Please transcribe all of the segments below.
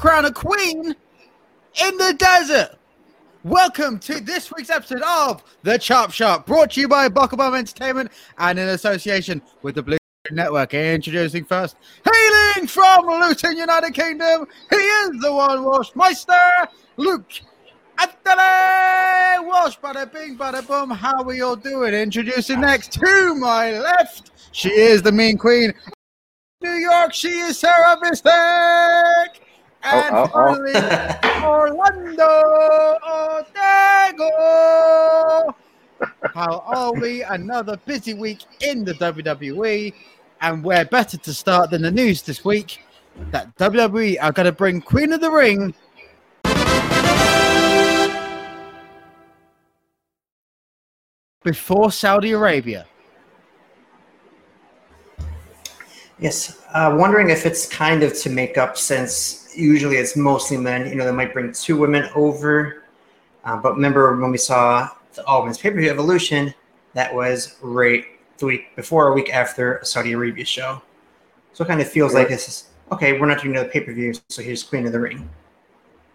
crown a queen in the desert. Welcome to this week's episode of The Chop Shop, brought to you by Bucklebum Entertainment and in association with the Blue Network. Introducing first, hailing from Luton, United Kingdom, he is the one wash meister, Luke Anthony Wash. Bada bing, bada boom. How are you all doing? Introducing next to my left, she is the mean queen. New York, she is Sarah Mystic. And oh, oh. finally, Orlando Otego. How are we? Another busy week in the WWE. And where better to start than the news this week that WWE are going to bring Queen of the Ring before Saudi Arabia. Yes, uh, wondering if it's kind of to make up since usually it's mostly men. You know, they might bring two women over. Uh, but remember when we saw the All Women's Pay Per View Evolution, that was right the week before, a week after a Saudi Arabia show. So it kind of feels like this is okay. We're not doing another pay per view, so here's Queen of the Ring.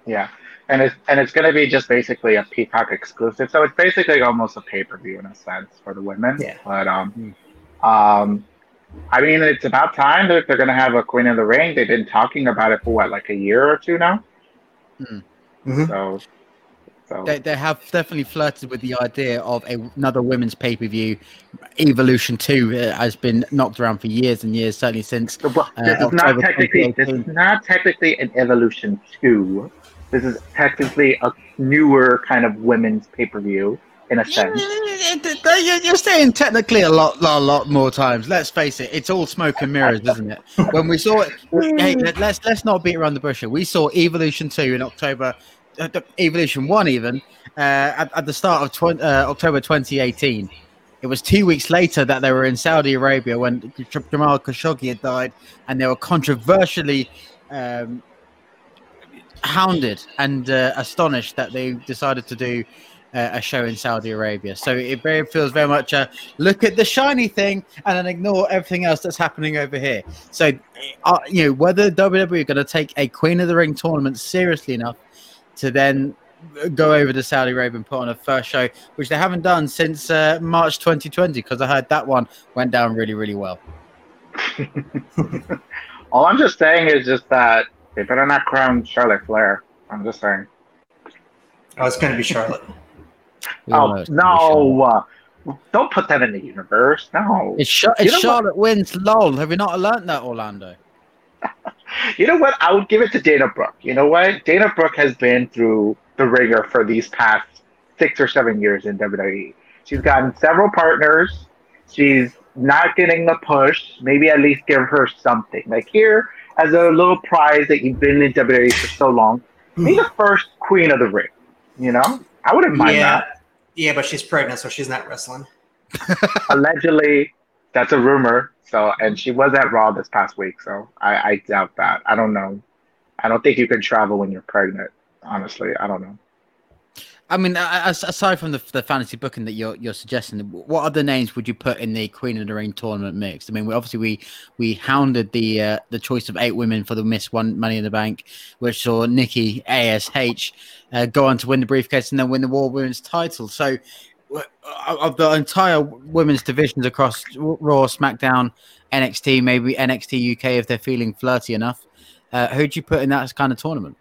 Yeah, and it's and it's going to be just basically a Peacock exclusive. So it's basically almost a pay per view in a sense for the women. Yeah. But um, um, I mean, it's about time that they're going to have a Queen of the Ring. They've been talking about it for what, like a year or two now. Hmm. Mhm. So, so They, they have definitely flirted with the idea of a, another women's pay per view. Evolution 2 uh, has been knocked around for years and years, certainly since. So, well, Uh, this is not technically this is not technically an evolution two. This is technically a newer kind of women's pay per view in a sense. You're saying technically a lot, lot, lot more times. Let's face it; it's all smoke and mirrors, isn't it? When we saw it, hey, let- let's let's not beat around the bush. here. We saw Evolution two in October, uh, Evolution one even uh, at, at the start of tw- uh, October 2018. It was two weeks later that they were in Saudi Arabia when Jamal Khashoggi had died, and they were controversially um, hounded and uh, astonished that they decided to do uh, a show in Saudi Arabia. So it very feels very much a look at the shiny thing and then ignore everything else that's happening over here. So, uh, you know, whether WWE are going to take a Queen of the Ring tournament seriously enough to then go over to Saudi Arabia and put on a first show, which they haven't done since uh, March 2020, because I heard that one went down really, really well. All I'm just saying is just that they better not crown Charlotte Flair. I'm just saying. Oh, it's going to be Charlotte. We all know Oh it's gonna be Charlotte. no! Uh, don't put that in the universe. No. It's, You it's know what? Charlotte wins. Lol. Have you not learned that, Orlando? You know what? I would give it to Dana Brooke. You know what? Dana Brooke has been through the ringer for these past six or seven years in WWE. She's gotten several partners. She's not getting the push. Maybe at least give her something. Like here, as a little prize that you've been in WWE for so long, be the first queen of the ring. You know? I wouldn't mind yeah, that. yeah, but she's pregnant, so she's not wrestling. Allegedly, that's a rumor. So, and she was at Raw this past week. So I, I doubt that. I don't know. I don't think you can travel when you're pregnant. Honestly, I don't know. I mean, aside from the, the fantasy booking that you're you're suggesting, what other names would you put in the Queen of the Ring tournament mix? I mean, we, obviously we we hounded the uh, the choice of eight women for the Miss One Money in the Bank, which saw Nikki Ash uh, go on to win the briefcase and then win the War Women's title. So, of the entire women's divisions across Raw, SmackDown, NXT, maybe NXT UK if they're feeling flirty enough, uh, who'd you put in that kind of tournament?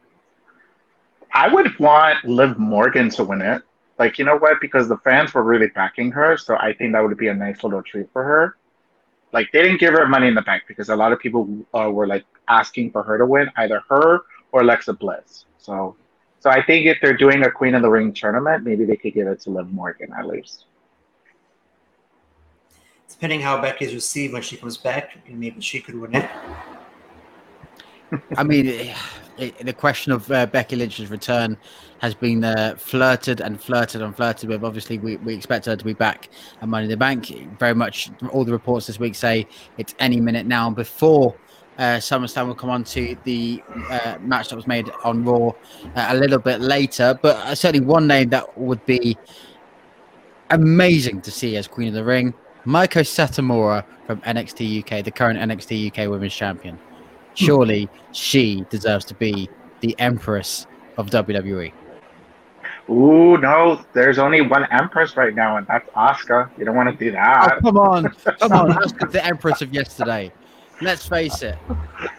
I would want Liv Morgan to win it. Like, you know what? Because the fans were really backing her, so I think that would be a nice little treat for her. Like, they didn't give her money in the bank because a lot of people uh, were like asking for her to win, either her or Alexa Bliss. So, so I think if they're doing a Queen of the Ring tournament, maybe they could give it to Liv Morgan at least. Depending how Becky's received when she comes back, maybe she could win it. I mean, it, the question of uh, Becky Lynch's return has been uh, flirted and flirted and flirted with. Obviously, we, we expect her to be back at Money in the Bank. Very much, all the reports this week say it's any minute now. Before uh, SummerSlam, will come on to the uh, match that was made on Raw uh, a little bit later. But uh, certainly, one name that would be amazing to see as Queen of the Ring, Meiko Satomura from NXT UK, the current NXT UK Women's Champion. Surely she deserves to be the empress of. WWE. Ooh, no, there's only one empress right now, and that's Asuka. You don't want to do Oh, that. come on, come on, Asuka's the empress of yesterday. Let's face it,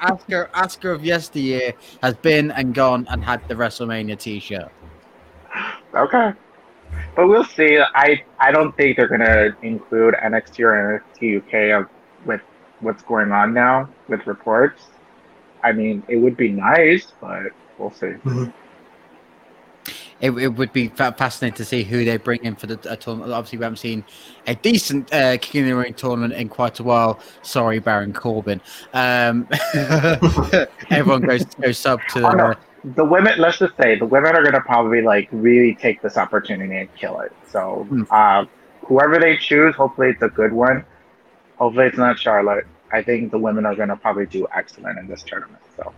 Asuka, Asuka of yesteryear has been and gone and had the WrestleMania T-shirt. Okay. But we'll see. I I don't think they're gonna include NXT or NXT UK of, uh, with what's going on now with reports. I mean, it would be nice, but we'll see. It, it would be fascinating to see who they bring in for the tournament. Obviously, we haven't seen a decent uh, King of the Ring tournament in quite a while. Sorry, Baron Corbin. Um, everyone goes goes sub to. Oh, no. Uh, The women, let's just say, the women are gonna probably like really take this opportunity and kill it. So, Hmm. uh, whoever they choose, hopefully it's a good one. Hopefully it's not Charlotte. I think the women are gonna probably do excellent in this tournament. So.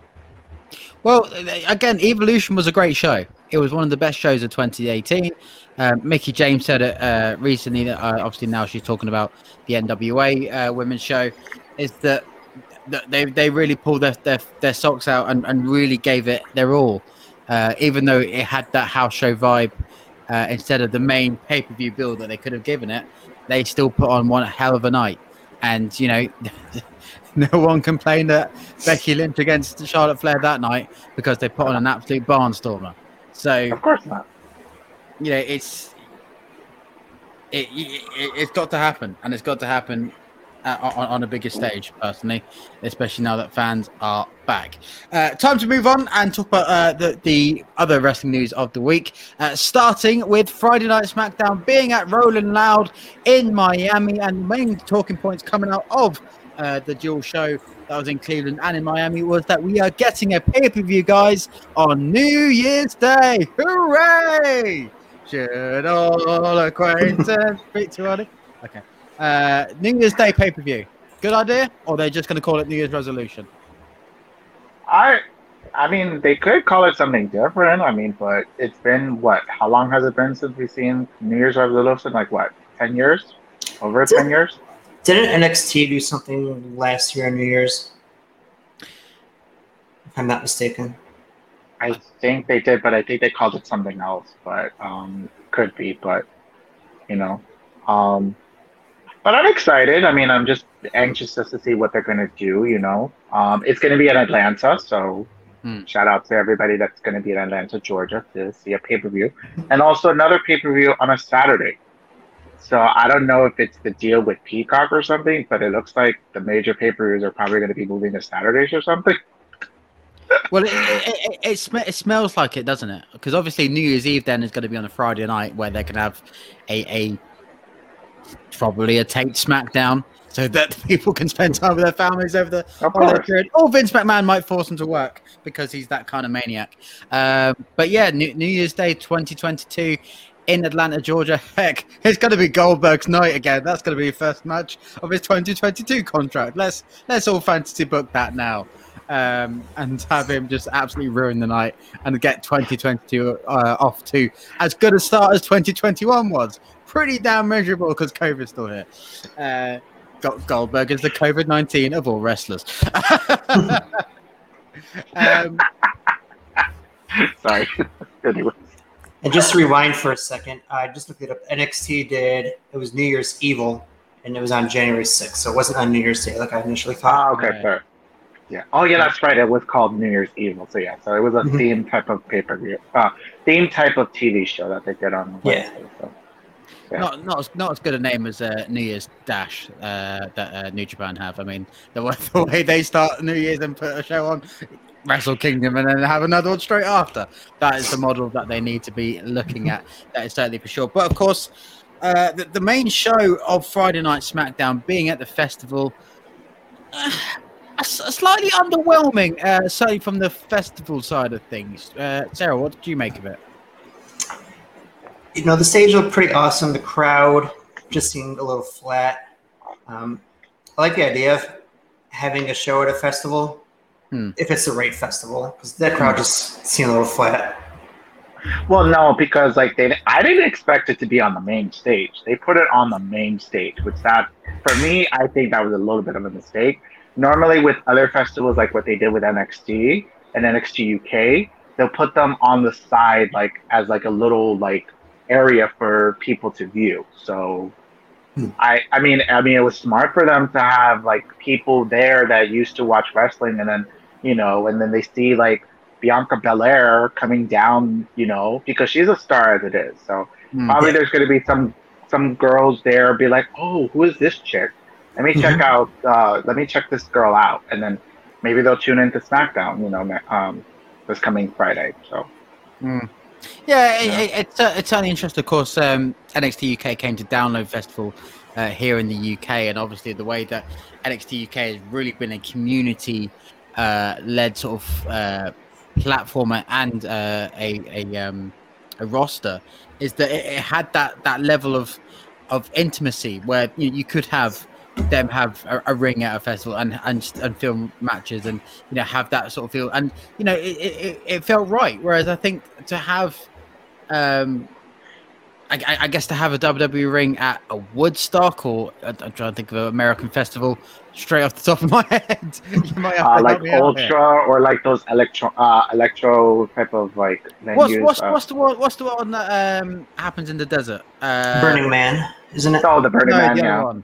Well, again, Evolution was a great show. It was one of the best shows of 2018. Um, Mickie James said it uh, recently. That uh, obviously now she's talking about the NWA uh, women's show. Is that, that they they really pulled their their, their socks out and, and really gave it their all, uh, even though it had that house show vibe uh, instead of the main pay per view build that they could have given it. They still put on one hell of a night, and you know. No one complained that Becky Lynch against Charlotte Flair that night because they put on an absolute barnstormer. So Of course not. you know it's it, it it's got to happen, and it's got to happen uh, on, on a bigger stage. Personally, especially now that fans are back. Uh, time to move on and talk about uh, the the other wrestling news of the week. Uh, starting with Friday Night SmackDown being at Rolling Loud in Miami, and the main talking points coming out of uh, the dual show that was in Cleveland and in Miami was that we are getting a pay per view, guys, on New Year's Day. Hooray! Should all acquaintance be early? Okay. Uh, New Year's Day pay per view. Good idea? Or they're just going to call it New Year's resolution? I, I mean, they could call it something different. I mean, but it's been what? How long has it been since we've seen New Year's resolution? Like what? Ten years? Over ten years? Didn't NXT do something last year on New Year's? If I'm not mistaken. I think they did, but I think they called it something else. But um, could be. But you know, um, but I'm excited. I mean, I'm just anxious just to see what they're gonna do. You know, um, it's gonna be in Atlanta, so Hmm. shout out to everybody that's gonna be in Atlanta, Georgia, to see a pay per view, and also another pay per view on a Saturday. So I don't know if it's the deal with Peacock or something, but it looks like the major pay per views are probably going to be moving to Saturdays or something. Well, it, it, it, it, sm- it smells like it, doesn't it? Because obviously New Year's Eve then is going to be on a Friday night where they can have a, a probably a taped SmackDown so that people can spend time with their families over the holiday period. Or Vince McMahon might force them to work because he's that kind of maniac. Um, but yeah, New, New Year's Day 2022 in Atlanta, Georgia. Heck, it's going to be Goldberg's night again. That's going to be the first match of his 2022 contract. Let's let's all fantasy book that now. Um, and have him just absolutely ruin the night and get 2022 uh, off to as good a start as 2021 was. Pretty damn miserable because COVID's still here. Uh, Goldberg is the COVID 19 of all wrestlers. um, Sorry. anyway, And just to rewind for a second, I just looked it up. NXT did it was New Year's Evil, and it was on January 6th, so it wasn't on New Year's Day like I initially thought. okay, Right. fair. Yeah. Oh, yeah, that's right. It was called New Year's Evil. So yeah, so it was a Mhm. theme type of pay per view, uh, theme type of TV show that they did on. Yeah. Wednesday, So. Not not as, not as good a name as uh, New Year's Dash uh, that uh, New Japan have. I mean, the way, the way they start New Year's and put a show on Wrestle Kingdom and then have another one straight after. That is the model that they need to be looking at. That is certainly for sure. But of course, uh, the, the main show of Friday Night SmackDown being at the festival. Uh, slightly underwhelming, uh, certainly from the festival side of things. Uh, Sarah, what did you make of it? You know, the stage looked pretty awesome. The crowd just seemed a little flat. Um, I like the idea of having a show at a festival, Hmm. if it's the right festival, because that crowd just seemed a little flat. Well, no, because like they, I didn't expect it to be on the main stage. They put it on the main stage, which that for me, I think that was a little bit of a mistake normally with other festivals like what they did with NXT and NXT UK, they'll put them on the side like as like a little like area for people to view. So Hmm. I I mean I mean it was smart for them to have like people there that used to watch wrestling and then you know and then they see like Bianca Belair coming down, you know, because she's a star as it is. So Hmm. probably there's going to be some some girls there be like, oh, who is this chick? Let me check out. Uh, let me check this girl out, and then maybe they'll tune into SmackDown. You know, um, this coming Friday. So Mm. Yeah, it, it, it's uh, it's certainly interesting. Of course, um, NXT UK came to Download Festival uh, here in the UK, and obviously the way that NXT UK has really been a community uh, led sort of uh, platformer and uh, a a, um, a roster is that it, it had that that level of of intimacy where you, you could have them have a, a ring at a festival and, and and film matches and you know have that sort of feel and you know it, it, it- it felt right whereas i think to have um I, I- I guess to have a WWE ring at a Woodstock or I- I'm trying to think of an American festival straight off the top of my head. you might have uh, to like help me out here. Ultra or like those electro uh, electro type of like venues. What's what's, uh, what's the one? What's the one that um, happens in the desert? Uh, Burning Man, isn't it? oh, the Burning no, Man. the Yeah. one.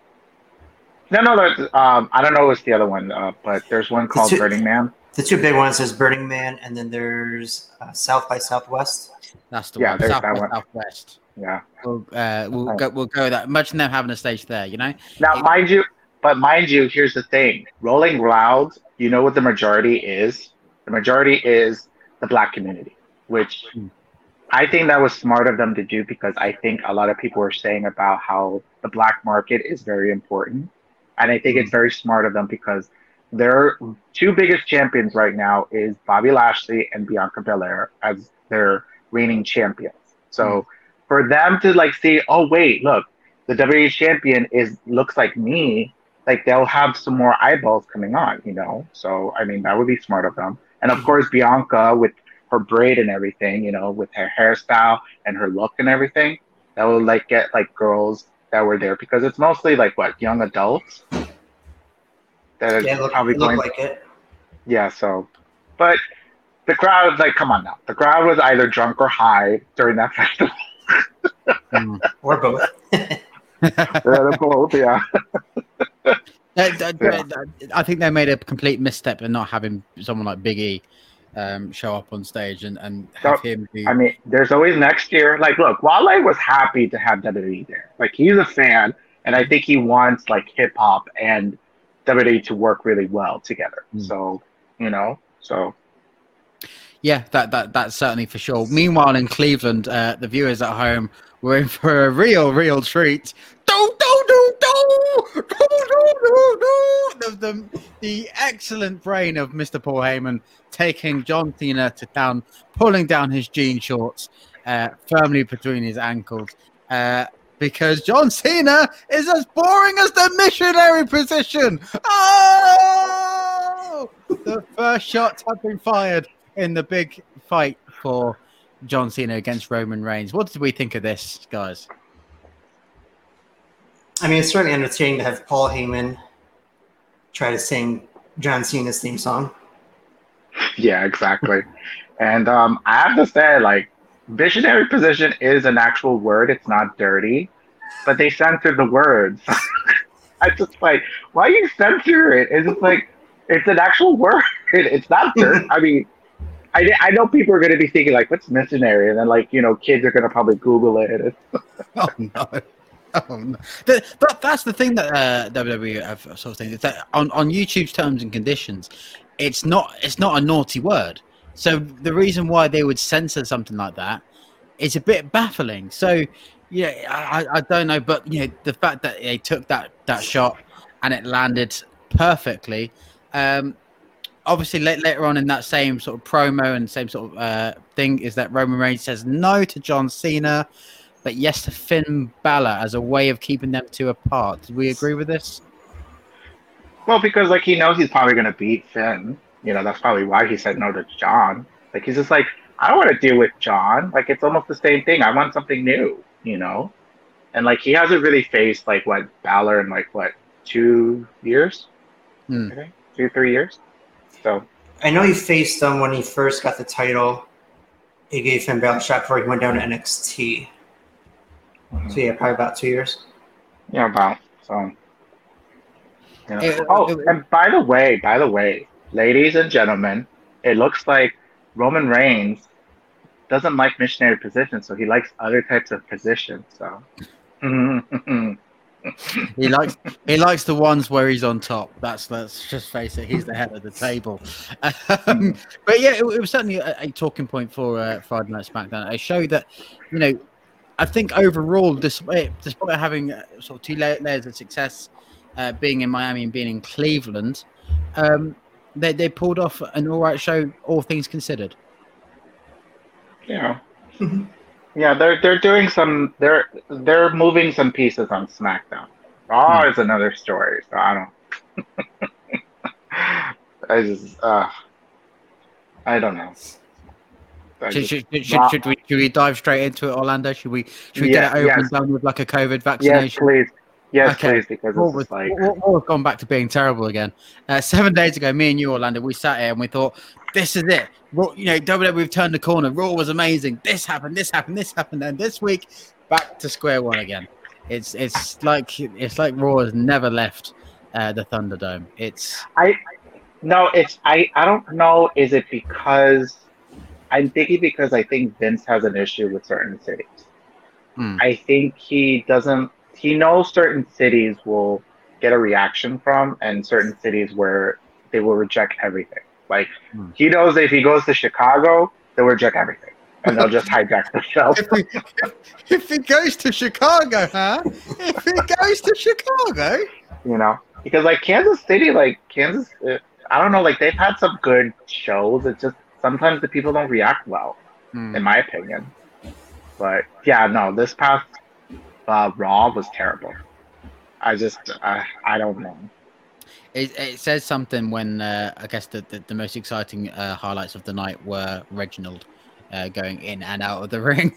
No, no, there's, um, I don't know what's the other one, uh, but there's one called two- Burning Man. The two big ones is Burning Man, and then there's uh, South by Southwest. That's the Yeah, one. there's South that by one. Southwest. Yeah. We'll uh, we'll Okay. go we'll go with that. Imagine them having a stage there. You know. Now, mind you, but mind you, here's the thing: Rolling Loud. You know what the majority is? The majority is the black community, which Hmm. I think that was smart of them to do because I think a lot of people were saying about how the black market is very important, and I think it's very smart of them because their two biggest champions right now is Bobby Lashley and Bianca Belair as their reigning champions. So hmm. for them to like see, oh wait, look, the WWE champion is looks like me, like they'll have some more eyeballs coming on, you know. So I mean that would be smart of them. And of hmm. course Bianca with her braid and everything, you know, with her hairstyle and her look and everything, that will like get like girls that were there because it's mostly like what young adults that are Yeah, it look, probably it going. like it. Yeah, so, but the crowd, like, come on now, the crowd was either drunk or high during that festival. Mm. Or both. yeah, they're both, yeah. Th- th- Yeah. th- I think they made a complete misstep in not having someone like Big E um, show up on stage and, and have So, him be. I mean, there's always next year. Like, look, Wale was happy to have WWE there. Like, he's a fan, and I think he wants like hip hop and WWE to work really well together. Mm. So, you know, so Yeah, that that that's certainly for sure. Meanwhile, in Cleveland, uh, the viewers at home were in for a real, real treat. Do do do do do do do do. The, the the excellent brain of Mr. Paul Heyman taking John Cena to town, pulling down his jean shorts uh, firmly between his ankles. Uh, because John Cena is as boring as the missionary position. Oh! The first shots have been fired in the big fight for John Cena against Roman Reigns. What did we think of this, guys? I mean, it's certainly entertaining to have Paul Heyman try to sing John Cena's theme song. yeah, exactly. and um, I have to say, like, visionary position is an actual word. It's not dirty, but they censored the words. I just like, why you censor it? It's just like, it's an actual word. It's not dirt. I mean, I, I know people are going to be thinking like, what's missionary? And then like, you know, kids are going to probably Google it. Oh no. Oh, no. The, but that's the thing that uh, WWE sort of thing is that on, on YouTube's terms and conditions, it's not it's not a naughty word. So the reason why they would censor something like that is a bit baffling. So yeah, I, I- don't know, but you know the fact that they took that that shot and it landed perfectly. Um, obviously, la- later on in that same sort of promo and same sort of uh, thing is that Roman Reigns says no to John Cena, but yes to Finn Balor as a way of keeping them two apart. Do we agree with this? well, because like he knows he's probably going to beat Finn. You know, that's probably why he said no to John. Like he's just like, I don't want to deal with John. Like it's almost the same thing. I want something new. You know, and like he hasn't really faced like what Balor in like what two years. Hmm. I think. two, three years. So I know he faced them when he first got the title. He gave Finn Balor a shot before he went down to NXT. So yeah, probably about two years. yeah, about so. You know. It- oh, it- and by the way, by the way, ladies and gentlemen, it looks like Roman Reigns doesn't like missionary positions, so he likes other types of positions. So. He likes he likes the ones where he's on top. That's let's just face it. He's the head of the table. Um, but yeah, it, it was certainly a, a talking point for uh, Friday Night SmackDown. A show that you know, I think overall, despite despite having uh, sort of two layers of success, uh, being in Miami and being in Cleveland, um, they they pulled off an all right show, all things considered. Yeah. yeah, they're they're doing some they're they're moving some pieces on SmackDown. Raw is another story, so I don't I just uh I don't know. Should, should, should, should, we should we dive straight into it, Orlando? Should we should we Yeah, get it over yes. and done with like a COVID yes, vaccination? please. Yes, Okay. please, because it's was, like Raw has gone back to being terrible again. Uh, seven days ago, me and you, Orlando, we sat here and we thought, this is it. Raw, you know, WWE, we've turned the corner. Raw was amazing. This happened, this happened, this happened. And this week, back to square one again. It's it's like it's like Raw has never left uh, the Thunderdome. It's I no, it's I I don't know. Is it because I'm thinking because I think Vince has an issue with certain cities. Hmm. I think he doesn't. He knows certain cities will get a reaction from, and certain cities where they will reject everything. Like Hmm. he knows if he goes to Chicago, they'll reject everything, and they'll just hijack the show. if, he, if it goes to Chicago, huh? If he goes to Chicago, you know because like kansas city like kansas i don't know like they've had some good shows it's just sometimes the people don't react well Hmm. in my opinion. But yeah no this past uh, raw was terrible. I just I i don't know. It, it says something when uh, I guess the, the, the most exciting uh, highlights of the night were Reginald uh, going in and out of the ring,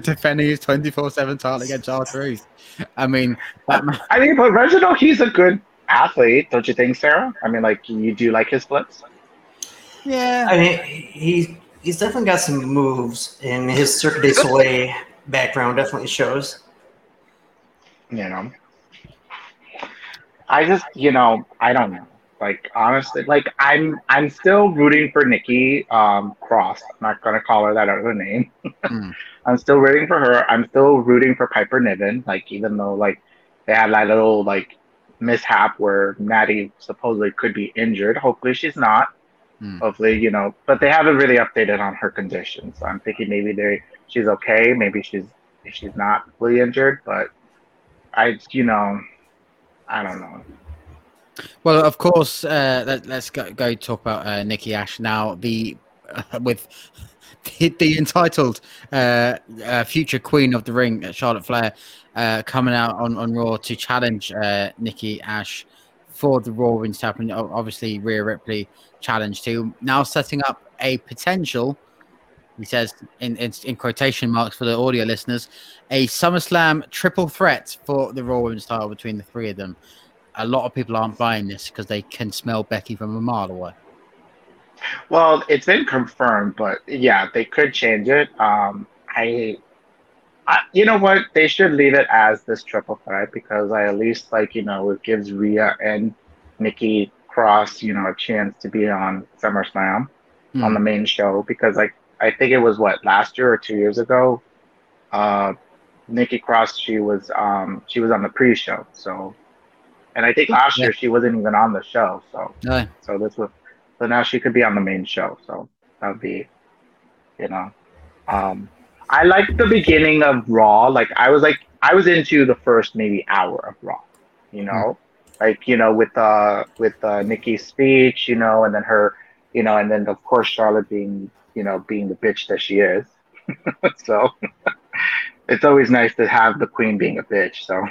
defending his 24 7 title against R Truth. I mean, that i mean but reginald he's a good athlete don't you think sarah? I mean like you do like his flips yeah. I mean, he he's definitely got some moves, and his Cirque du Soleil background definitely shows. you know i just you know i don't know like honestly like i'm i'm still rooting for nikki um cross i'm not gonna call her that other name Hmm. i'm still rooting for her i'm still rooting for piper niven like even though like they had that little like mishap where natty supposedly could be injured hopefully she's not. Hopefully you know but they haven't really updated on her condition so i'm thinking maybe they she's okay maybe she's she's not fully injured but i you know i don't know Well, of course, uh, let, let's go, go talk about uh, Nikki Ash now. The uh, with the, the entitled uh, uh, future queen of the ring, Charlotte Flair, uh, coming out on, on Raw to challenge uh, Nikki Ash for the Raw Women's title. And Obviously, Rhea Ripley challenged to now setting up a potential. He says in, in in quotation marks for the audio listeners, a SummerSlam triple threat for the Raw Women's title between the three of them a lot of people aren't buying this because they can smell Becky from a mile away. well it's been confirmed but yeah they could change it um i I, you know what? They should leave it as this triple threat because I at least like you know it gives Rhea and Nikki Cross you know a chance to be on SummerSlam Hmm. on the main show because like I think it was what last year or two years ago. Uh, Nikki Cross she was um she was on the pre-show so, and I think last Yeah. year she wasn't even on the show so No, so this was so now she could be on the main show so that would be, you know, um. I like the beginning of Raw. Like I was like I was into the first maybe hour of Raw. You know, like you know with uh with uh, Nikki's speech, you know, and then her, you know, and then of course Charlotte being you know being the bitch that she is. so it's always nice to have the queen being a bitch. So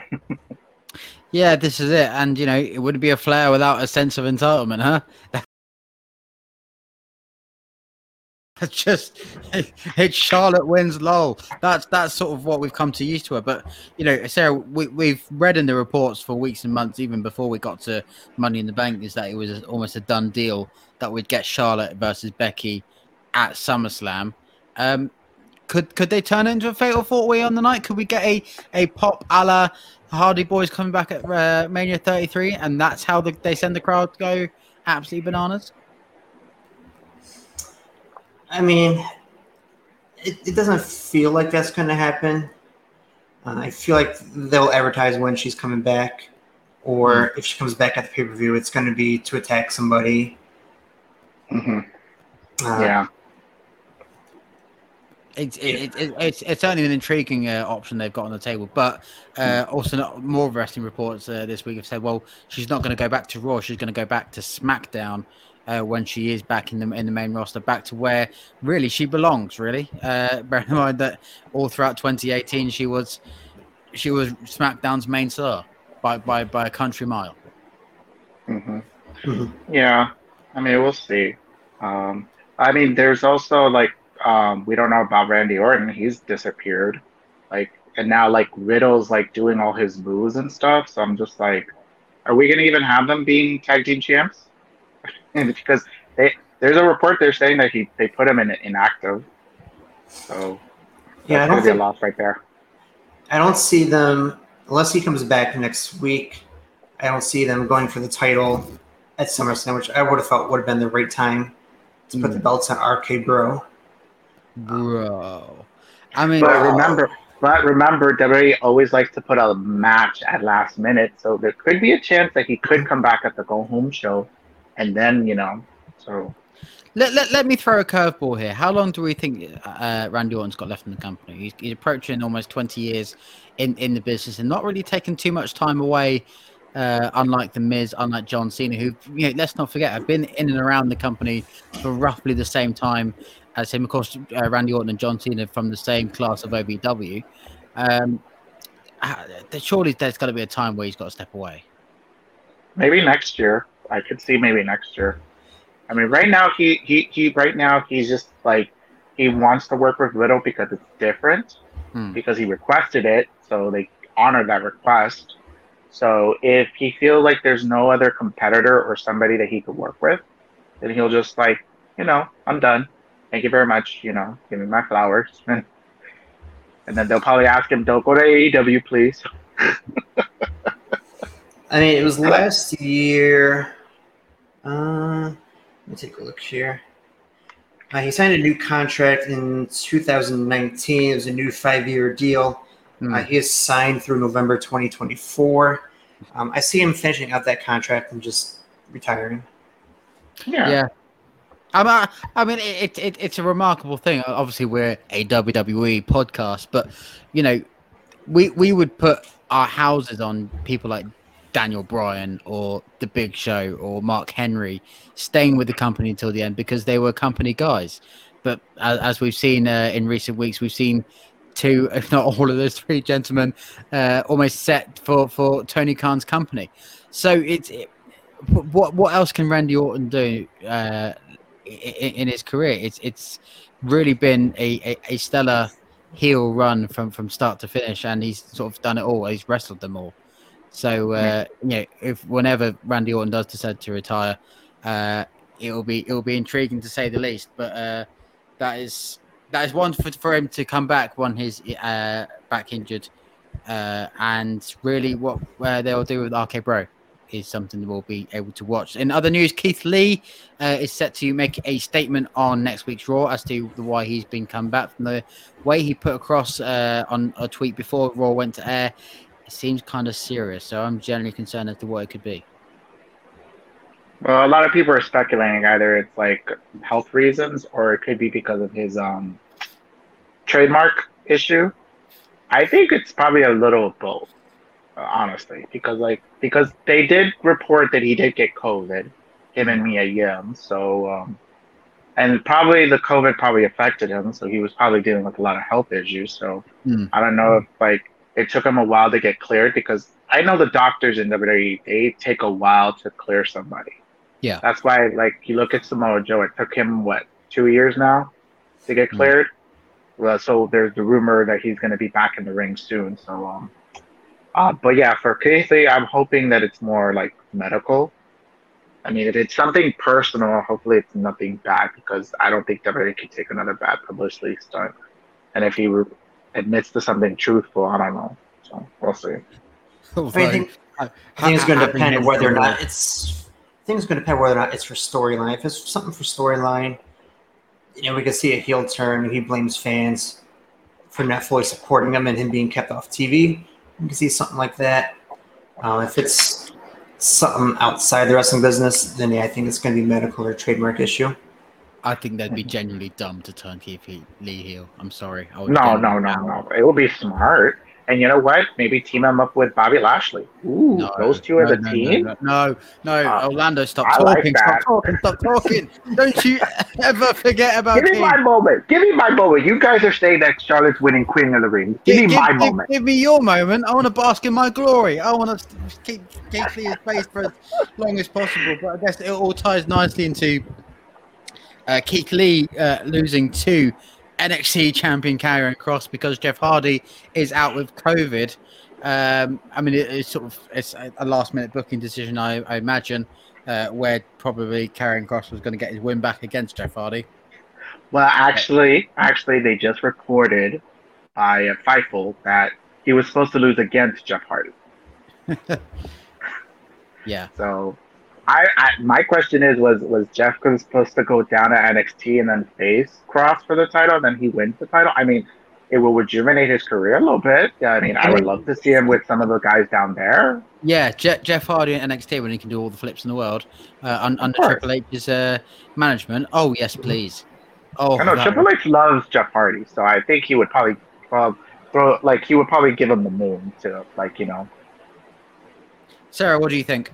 yeah, this is it, and you know it wouldn't be a Flair without a sense of entitlement, huh? just it's Charlotte wins lol. That's that's sort of what we've come to used to her. But you know, Sarah, we, we've read in the reports for weeks and months, even before we got to Money in the Bank, is that it was almost a done deal that we'd get Charlotte versus Becky at SummerSlam. Um, could could they turn it into a fatal four way on the night? Could we get a a pop a la Hardy Boys coming back at uh, Mania 33, and that's how the, they send the crowd go absolutely bananas? I mean, it, it doesn't feel like that's going to happen. Uh, I feel like they'll advertise when she's coming back, or mm. if she comes back at the pay per view, it's going to be to attack somebody. Mm-hmm. Uh, yeah. It's it, it, it's it's certainly an intriguing uh, option they've got on the table, but uh, hmm. also not, more wrestling reports uh, this week have said, well, she's not going to go back to Raw, she's going to go back to SmackDown uh, when she is back in the in the main roster, back to where really she belongs. Really, uh, bear in mind that all throughout 2018 she was she was SmackDown's main star by by by a country mile. Mm-hmm. Mm-hmm. Yeah, I mean we'll see. Um, I mean, there's also like um, we don't know about Randy Orton. He's disappeared. Like, and now like Riddle's like doing all his moves and stuff. So I'm just like, are we gonna even have them being tag team champs? because they, there's a report they're saying that he they put him in inactive. So yeah, I don't think, a loss right there. I don't see them unless he comes back next week. I don't see them going for the title at SummerSlam, which I would have thought would have been the right time to put the mm. belts on RK Bro. Bro, I mean, but remember, but remember, WWE always likes to put a match at last minute, so there could be a chance that he could come back at the go home show, and then you know, so. Let, let, let me throw a curveball here. How long do we think uh, Randy Orton's got left in the company? He's, he's approaching almost 20 years in, in the business and not really taking too much time away uh, unlike the Miz, unlike John Cena, who you know, let's not forget, have been in and around the company for roughly the same time as him. Of course, uh, Randy Orton and John Cena from the same class of OVW. Um, surely there's got to be a time where he's got to step away. Maybe next year. I could see maybe next year. I mean, right now he he he right now he's just like he wants to work with Riddle because it's different hmm. because he requested it, so they honor that request. So if he feels like there's no other competitor or somebody that he could work with, then he'll just like, you know, I'm done. Thank you very much. You know, give me my flowers. And, and then they'll probably ask him, don't go to AEW, please. I mean, it was last year. Uh, let me take a look here. Uh, he signed a new contract in 2019. It was a new five-year deal. Mm. Uh, he is signed through November 2024. Um, I see him finishing out that contract and just retiring. Yeah. Yeah. I mean, I mean, it, it, it's a remarkable thing. Obviously, we're a WWE podcast, but you know, we we would put our houses on people like Daniel Bryan or The Big Show or Mark Henry staying with the company until the end because they were company guys. But as, we've seen uh, in recent weeks, we've seen two, if not all of those three gentlemen, uh, almost set for for Tony Khan's company. So it's it, what what else can Randy Orton do uh, in, in, his career? It's it's really been a, a, a, stellar heel run from from start to finish, and he's sort of done it all. He's wrestled them all. So uh, you know, if whenever Randy Orton does decide to retire, uh, it'll be it'll be intriguing to say the least. But uh, that is that is one for, for him to come back when he's uh, back injured, uh, and really what uh, they'll do with RK Bro is something that we'll be able to watch. In other news, Keith Lee uh, is set to make a statement on next week's Raw as to why he's been come back from the way he put across uh, on a tweet before Raw went to air. It seems kind of serious, so I'm generally concerned as to what it could be. Well, a lot of people are speculating either it's like health reasons or it could be because of his um trademark issue. I think it's probably a little of both, honestly, because like because they did report that he did get COVID, him and Mia Yim. So, um, and probably the COVID probably affected him, so he was probably dealing with a lot of health issues. So mm. I don't know if like it took him a while to get cleared because I know the doctors in WWE they take a while to clear somebody. Yeah, that's why like you look at Samoa Joe, it took him what two years now to get Hmm. cleared. Well, so there's the rumor that he's going to be back in the ring soon. So, um, uh, but yeah, for Lee, I'm hoping that it's more like medical. I mean, if it's something personal, hopefully it's nothing bad because I don't think WWE could take another bad publicity stunt. And if he admits to something truthful, I don't know. So we'll see. I think, I think it's going to depend on whether or not it's. I think it's going to depend whether or not it's for storyline. If it's something for storyline, you know, we could see a heel turn. He blames fans for not fully supporting him and him being kept off TV. We can see something like that. Uh, if it's something outside the wrestling business, then yeah, I think it's going to be medical or trademark issue. I think they'd be genuinely dumb to turn Keith Lee heel. I'm sorry. No, no, no, no. It would be smart. And you know what? Maybe team him up with Bobby Lashley. Ooh, No, those two are no, the no, team. No, no, Uh, Orlando, stop I like talking, stop talking, stop talking. Don't you ever forget about Give me Keith. my moment. Give me my moment. You guys are saying that Charlotte's winning Queen of the Ring. Give me my moment. Give me your moment. I want to bask in my glory. I want to keep Keith Lee as face for as long as possible. But I guess it all ties nicely into uh, Keith Lee uh, losing to NXT champion Karrion Kross because Jeff Hardy is out with COVID. Um, I mean, it, it's sort of it's a a last minute booking decision, I, I imagine, uh, where probably Karrion Kross was going to get his win back against Jeff Hardy. Well, actually, actually, they just reported by uh, Fightful that he was supposed to lose against Jeff Hardy. Yeah. So, I, I my question is, was was Jeff supposed to go down to NXT and then face Kross for the title, and then he wins the title? I mean, it will rejuvenate his career a little bit. I mean, I would love to see him with some of the guys down there. Yeah, Je- Jeff Hardy in NXT when he can do all the flips in the world uh, un- under course. Triple H's uh, management. Oh yes, please. Oh, I know Triple H loves Jeff Hardy, so I think he would probably uh, throw like he would probably give him the moon to like you know. Sarah, what do you think?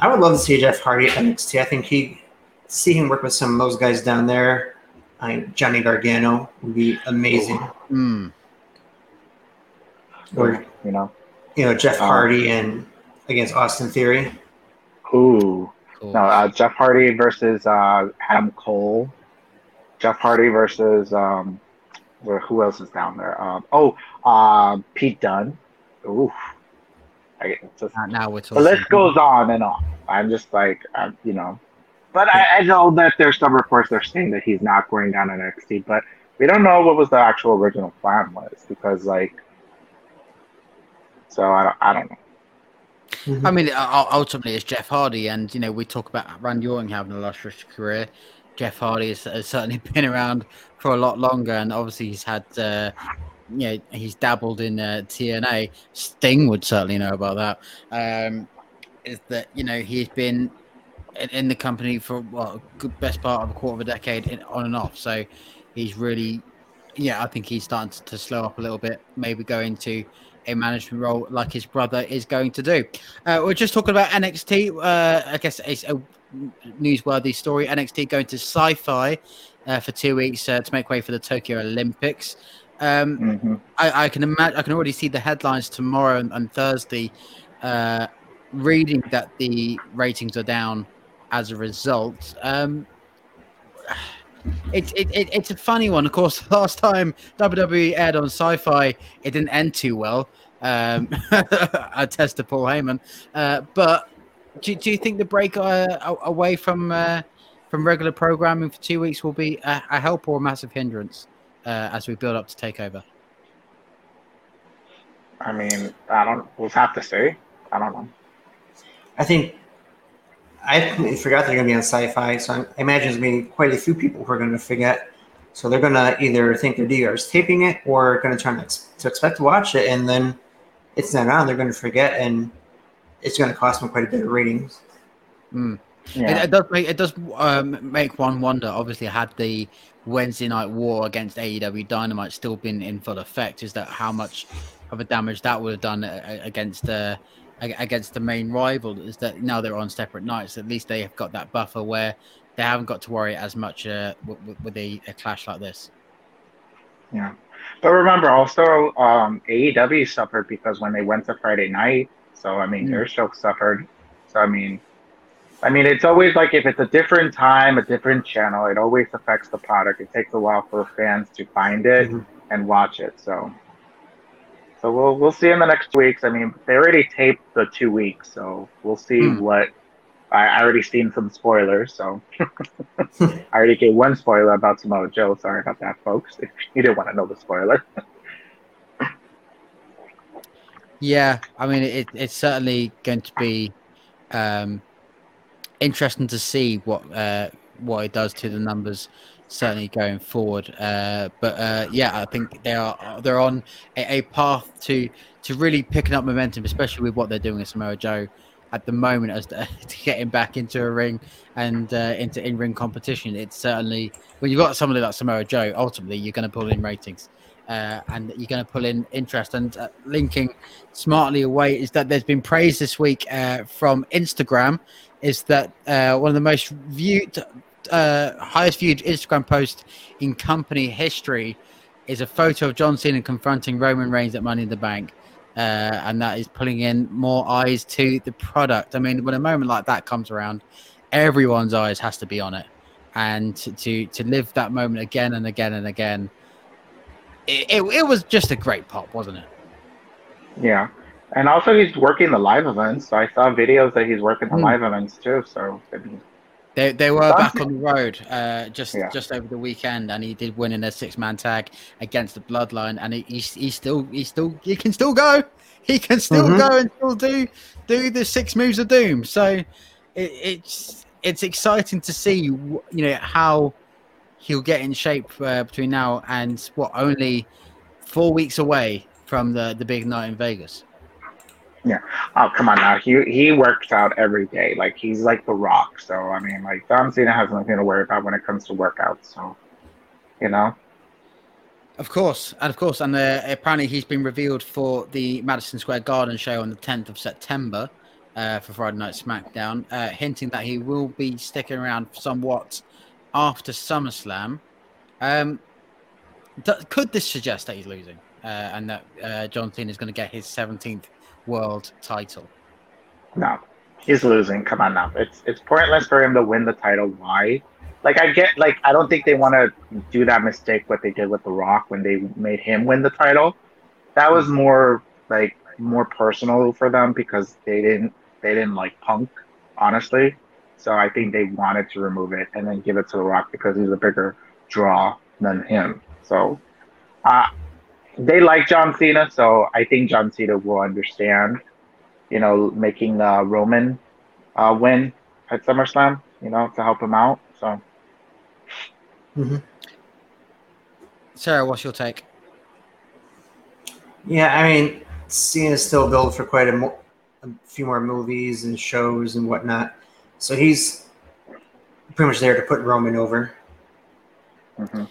I would love to see Jeff Hardy at NXT. I think he see him work with some of those guys down there. I Johnny Gargano would be amazing. Hmm. Or You know, you know Jeff Um, Hardy and against Austin Theory. ooh, Cool. no, uh, Jeff Hardy versus uh, Adam Cole. Jeff Hardy versus um, where who else is down there? Um, oh, um, Pete Dunne. Ooh, I, just, Now- now we're the talking. list goes on and on. I'm just like, uh, you know, but I, I know that there's some reports that are saying that he's not going down to NXT, but we don't know what was the actual original plan was because like, so I don't, I don't know. I mean, u- u- ultimately, it's Jeff Hardy, and you know, we talk about Randy Orton having a illustrious career. Jeff Hardy has, has certainly been around for a lot longer, and obviously, he's had, uh, know, he's dabbled in uh, TNA. Sting would certainly know about that. Um, is that you know he's been in, in the company for well, good best part of a quarter of a decade, in, on and off. So he's really, yeah, I think he's starting to, to slow up a little bit. Maybe go into a management role like his brother is going to do. Uh, we're just talking about NXT. Uh, I guess it's a newsworthy story. NXT going to Syfy uh, for two weeks uh, to make way for the Tokyo Olympics. Um, hmm I, I can imagine. I can already see the headlines tomorrow and, and Thursday, uh, reading that the ratings are down as a result. Um, it, it, it, it's a funny one. Of course, last time WWE aired on Sci-Fi, it didn't end too well. Um, I test to Paul Heyman, uh, but do, do you think the break uh, away from uh, from regular programming for two weeks will be a, a help or a massive hindrance uh, as we build up to Takeover? I mean, I don't. We'll have to see. I don't know. I think I forgot they're going to be on Syfy, so I imagine there's going to be quite a few people who are going to forget. So they're going to either think their DR is taping it or going to try to, ex- to expect to watch it, and then it's not on. They're going to forget, and it's going to cost them quite a bit of ratings. Mm. Yeah. It, it does make it does um, make one wonder. Obviously, had the Wednesday night war against AEW Dynamite still been in full effect, is that how much of a damage that would have done uh, against uh, against the main rival? Is that now they're on separate nights? At least they have got that buffer where they haven't got to worry as much uh, with, with a, a clash like this. Yeah. But remember also um AEW suffered because when they went to Friday night, so I mean Mm. their show suffered. So I mean I mean, it's always like if it's a different time, a different channel, it always affects the product. It takes a while for fans to find it Mhm. and watch it. So, so we'll we'll see in the next weeks. I mean, they already taped the two weeks, so we'll see Hmm. what. I, I already seen some spoilers, so I already gave one spoiler about Samoa Joe. Sorry about that, folks. If you didn't want to know the spoiler. Yeah, I mean, it, it's certainly going to be um, interesting to see what uh, what it does to the numbers. Certainly going forward, uh, but uh, yeah, I think they are they're on a, a path to to really picking up momentum, especially with what they're doing with Samoa Joe at the moment as to, to getting back into a ring and uh, into in ring competition. It's certainly when you've got somebody like Samoa Joe, ultimately you're going to pull in ratings. Uh, and you're going to pull in interest. And uh, linking smartly away is that there's been praise this week uh, from Instagram. Is that uh, one of the most viewed, uh, highest viewed Instagram posts in company history is a photo of John Cena confronting Roman Reigns at Money in the Bank. Uh, and that is pulling in more eyes to the product. I mean, when a moment like that comes around, everyone's eyes has to be on it, and to to, to live that moment again and again and again, it, it, it was just a great pop, wasn't it? Yeah. And also, he's working the live events. So I saw videos that he's working the Hmm. live events too. So I mean, They, they were back Cena- on the road uh, just Yeah. just over the weekend, and he did win in a six man tag against the Bloodline, and he, he, he still he still he can still go, he can still Mhm. go and still do do the six moves of doom. So it, it's it's exciting to see you know how he'll get in shape uh, between now and what only four weeks away from the the big night in Vegas. Oh come on now, he he works out every day. Like he's like the Rock. So I mean, like John Cena has nothing to worry about when it comes to workouts. So you know, Of course, and of course, and uh, apparently he's been revealed for the Madison Square Garden show on the 10th of September uh, for Friday Night SmackDown, uh, hinting that he will be sticking around somewhat after SummerSlam. Um, d- could this suggest that he's losing uh, and that uh, John Cena is going to get his 17th world title? no, he's losing. Come on now, it's it's pointless for him to win the title. Why? Like I get, like I don't think they want to do that mistake what they did with The Rock when they made him win the title. That was more like more personal for them because they didn't they didn't like Punk, honestly. So I think they wanted to remove it and then give it to The Rock because he's a bigger draw than him. So uh, they like John Cena, so I think John Cena will understand, you know, making uh, Roman uh, win at SummerSlam, you know, to help him out. So Sarah, what's your take? Yeah, I mean, Cena's still billed for quite a, mo- a few more movies and shows and whatnot, so he's pretty much there to put Roman over. mhm.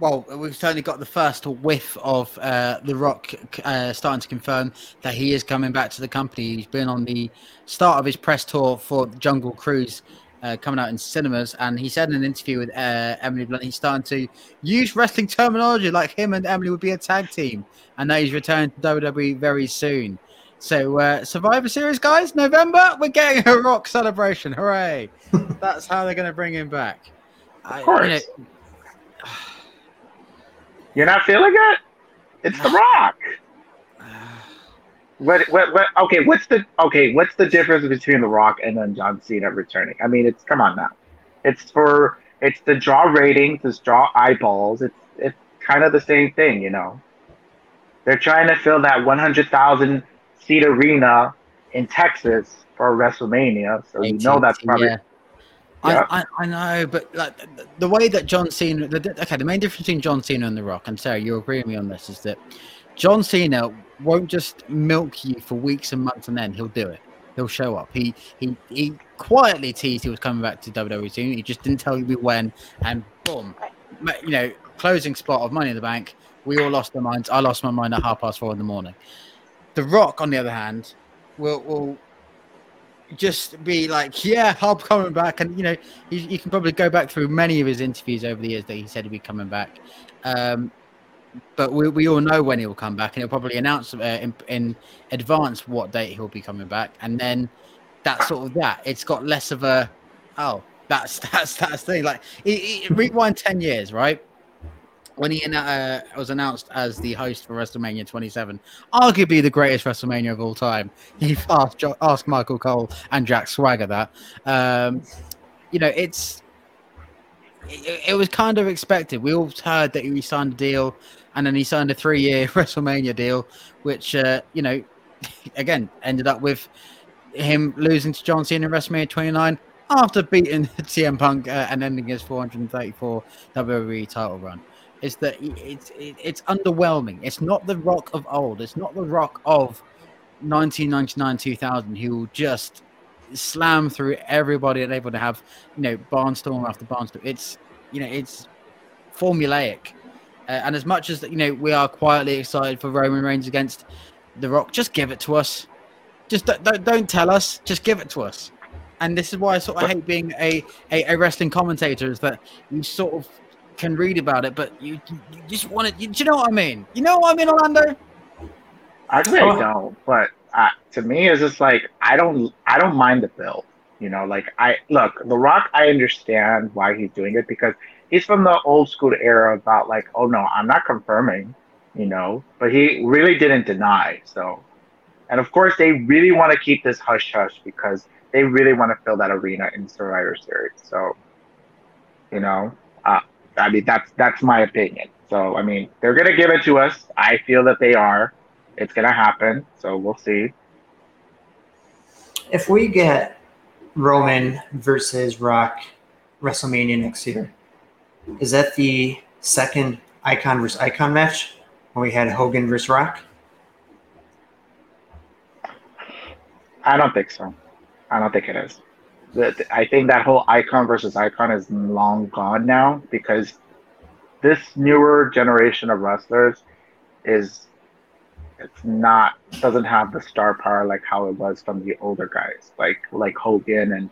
Well, we've certainly got the first whiff of uh, The Rock uh, starting to confirm that he is coming back to the company. He's been on the start of his press tour for Jungle Cruise uh, coming out in cinemas, and he said in an interview with uh, Emily Blunt he's starting to use wrestling terminology like him and Emily would be a tag team, and that he's returning to WWE very soon. So, uh, Survivor Series, guys, November, we're getting a Rock celebration. Hooray! That's how they're going to bring him back. I- Of course. you know, You're not feeling it? It's The Rock. What, what, what, okay, what's the okay? What's the difference between The Rock and then John Cena returning? I mean, it's come on now. It's for it's the draw ratings, it's draw eyeballs. It's it's kind of the same thing, you know. They're trying to fill that 100,000 seat arena in Texas for WrestleMania, so you know that's probably yeah. Yeah. I, I, I know, but like the, way that John Cena, the, okay, the main difference between John Cena and The Rock, and Sarah, you agree with me on this, is that John Cena won't just milk you for weeks and months, and then he'll do it. He'll show up. He he he quietly teased he was coming back to WWE soon. He just didn't tell you when, and boom, you know, closing spot of Money in the Bank. We all lost our minds. I lost my mind at half past four in the morning. The Rock, on the other hand, will will just be like, yeah, I'm coming back. And, you know, you, you can probably go back through many of his interviews over the years that he said he'd be coming back. Um, but we, we all know when he'll come back, and he'll probably announce uh, in, in advance what date he'll be coming back. And then that sort of that. It's got less of a oh that's that's that's the thing. Like rewind ten years, right? When he uh, was announced as the host for WrestleMania 27, arguably the greatest WrestleMania of all time, he asked asked Michael Cole and Jack Swagger that. Um, you know, it's it, it, was kind of expected. We all heard that he signed a deal, and then he signed a three-year WrestleMania deal, which uh, you know, again ended up with him losing to John Cena in WrestleMania 29 after beating CM Punk uh, and ending his 434 WWE title run. Is that it's it's underwhelming. It's not the Rock of old. It's not the Rock of 1999 2000 who will just slam through everybody and able to have you know barnstorm after barnstorm. It's you know it's formulaic. Uh, and as much as you know, we are quietly excited for Roman Reigns against The Rock. Just give it to us. Just don't, don't, don't tell us. Just give it to us and this is why I sort of hate being a, a, a, wrestling commentator is that you sort of can read about it, but you, you just want it. You, do you know what I mean? You know what I mean, Orlando? Actually, I don't. But uh, to me, it's just like I don't I don't mind the bill. You know, like I look The Rock. I understand why he's doing it because he's from the old school era about like, oh no, I'm not confirming. You know, but he really didn't deny. So, and of course, they really want to keep this hush hush because they really want to fill that arena in Survivor Series. So, you know, I mean that's that's my opinion. So I mean, they're gonna give it to us. I feel that they are. It's gonna happen. So we'll see. If we get Roman versus Rock WrestleMania next year, is that the second icon versus icon match when we had Hogan versus Rock? I don't think so. I don't think it is. I think that whole icon versus icon is long gone now because this newer generation of wrestlers is it's not doesn't have the star power like how it was from the older guys like like Hogan and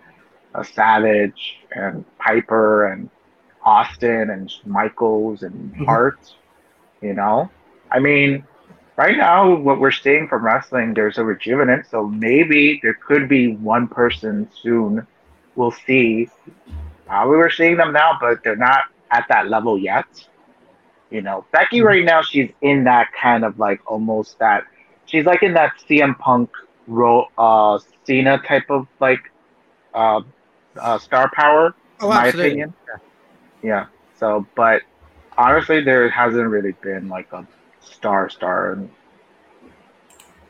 uh, Savage and Piper and Austin and Michaels and mm-hmm. Hart. You know, I mean, right now, what we're seeing from wrestling, there's a rejuvenant. So maybe there could be one person soon we'll see. Probably we were seeing them now, but they're not at that level yet. You know, Becky right now, she's in that kind of like almost that. She's like in that CM Punk, ro- uh, Cena type of like uh, uh, star power. Oh, in my absolutely. opinion. Yeah. So, but honestly, there hasn't really been like a star star and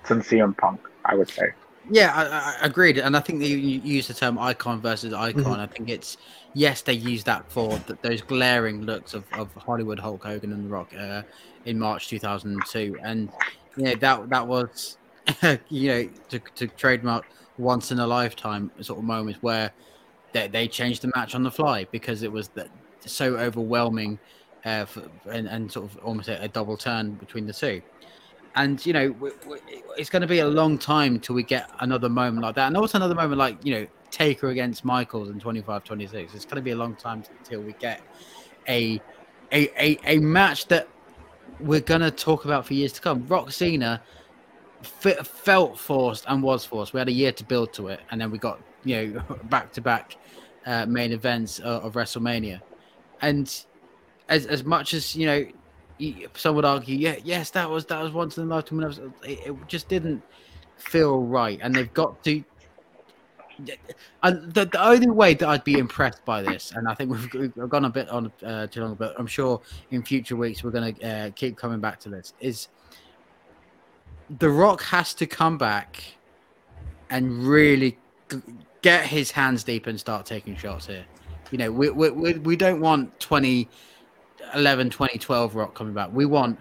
since CM Punk, I would say. Yeah, I, I, agreed, and I think you use the term icon versus icon. Mm-hmm. I think it's yes, they use that for th- those glaring looks of, of Hollywood Hulk Hogan and The Rock uh, in March 2002, and you know that that was you know to, to trademark once in a lifetime sort of moments where they, they changed the match on the fly because it was that so overwhelming uh, for, and, and sort of almost a, a, double turn between the two. And you know, we, we, it's going to be a long time till we get another moment like that, and also another moment like you know Taker against Michaels in 25-26. It's going to be a long time until we get a a, a, a match that we're going to talk about for years to come. Rock Cena f- felt forced and was forced. We had a year to build to it, and then we got you know back to back main events of, of WrestleMania, and as as much as you know, some would argue, yeah, yes, that was that was once in a lifetime. It, it just didn't feel right, and they've got to. And the, the only way that I'd be impressed by this, and I think we've, we've gone a bit on uh, too long, but I'm sure in future weeks we're going to uh, keep coming back to this. Is The Rock has to come back and really get his hands deep and start taking shots here. You know, we we, we don't want 20 11, 2012 Rock coming back. We want,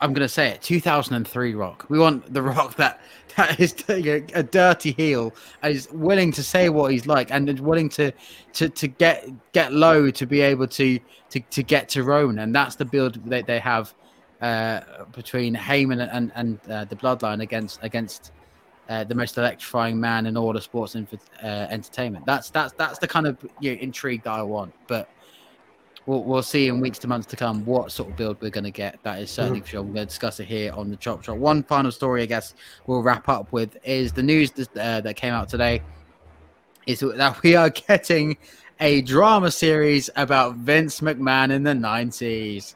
I'm going to say it, 2003 Rock. We want the Rock that that is a dirty heel, is willing to say what he's like, and is willing to to to get get low to be able to to to get to Roman, and that's the build that they have uh, between Heyman and and uh, the Bloodline against against. Uh, the most electrifying man in all of sports and uh, entertainment. That's that's that's the kind of you know, intrigue that I want. But we'll, we'll see in weeks to months to come what sort of build we're going to get. That is certainly for sure. We're going to discuss it here on the Chop Shop. One final story, I guess, we'll wrap up with is the news uh, that came out today is that we are getting a drama series about Vince McMahon in the 90s.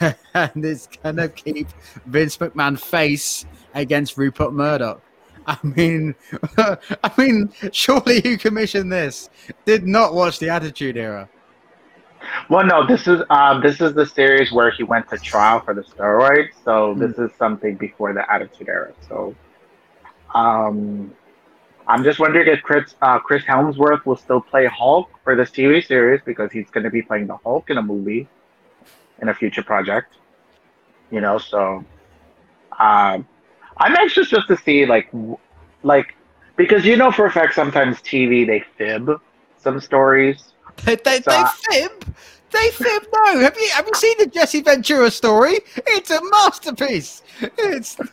and it's going to keep Vince McMahon face against Rupert Murdoch. I mean, I mean, surely you commissioned this did not watch the Attitude Era. Well, no, this is um, this is the series where he went to trial for the steroids. So mm. this is something before the Attitude Era. So, um, I'm just wondering if Chris uh, Chris Hemsworth will still play Hulk for this TV series because he's going to be playing the Hulk in a movie, in a future project. You know, so um, I'm anxious just to see like like because you know for a fact sometimes TV they fib some stories they, they, so, they fib. They fib. No, have you have you seen the Jesse Ventura story? It's a masterpiece. It's.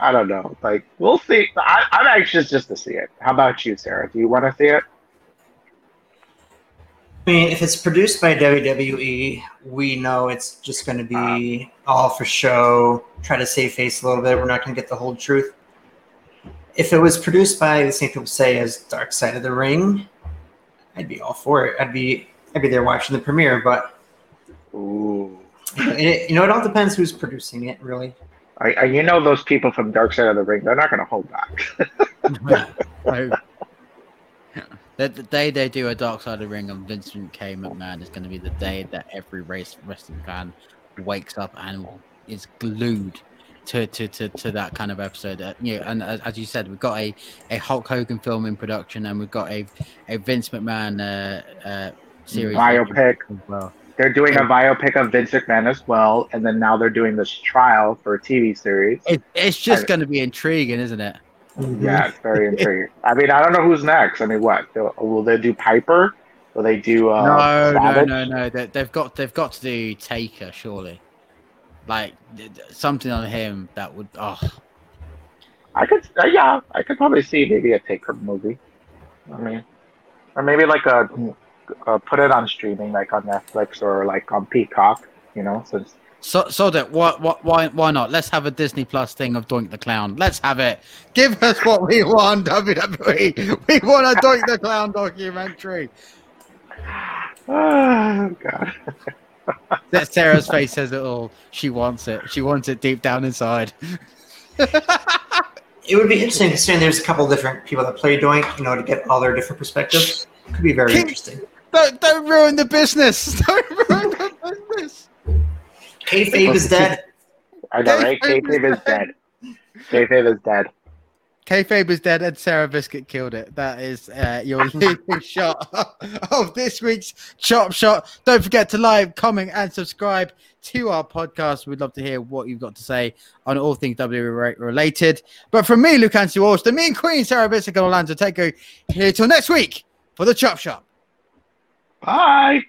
I don't know. Like we'll see. I, I'm anxious just to see it. How about you, Sarah? Do you want to see it? I mean, if it's produced by WWE, we know it's just going to be uh, all for show. Try to save face a little bit. We're not going to get the whole truth if it was produced by the same people say as Dark Side of the Ring, I'd be all for it. I'd be I'd be there watching the premiere, but Ooh. It, you know, it all depends who's producing it, really. I, I, you know, those people from Dark Side of the Ring, they're not going to hold back. the, the, day they do a Dark Side of the Ring on Vincent K. McMahon is going to be the day that every race wrestling fan wakes up and is glued to to to, to that kind of episode. Uh, yeah, and as, as, you said, we've got a, a Hulk Hogan film in production, and we've got a a Vince McMahon uh, uh, series biopic. Well. They're doing a biopic of Vince McMahon as well, and then now they're doing this trial for a TV series. It, it's just going to be intriguing, isn't it? Mm-hmm. Yeah, it's very intriguing. I mean, I don't know who's next. I mean, what will they do? Piper? Will they do? Uh, no, Savage? no, no, no. They, have got they've got to do Taker, surely like something on him that would. Oh, I could, uh, yeah, I could probably see maybe a take Taker movie. I mean, or maybe like a, a put it on streaming, like on Netflix or like on Peacock. You know, since so, so that what, what, why, why not? Let's have a Disney Plus thing of Doink the Clown. Let's have it. Give us what we want, WWE. We want a Doink the Clown documentary. Oh God. that Sarah's face says it all. She wants it. She wants it deep down inside. it would be interesting to considering there's a couple different people that play Doink, you know, to get all their different perspectives. Could be very Keep, interesting. Don't, don't ruin the business. Don't ruin the business. Kayfabe is dead. I know, right? Kayfabe is dead. Kayfabe is dead. Kayfabe is dead and Sarah Biscuit killed it. That is uh, your leading shot of this week's Chop Shop. Don't forget to like, comment, and subscribe to our podcast. We'd love to hear what you've got to say on all things W related. But from me, Luke Anthony Alston, me and Queen Sarah Biscuit and Orlando Take here till next week for the Chop Shop. Bye.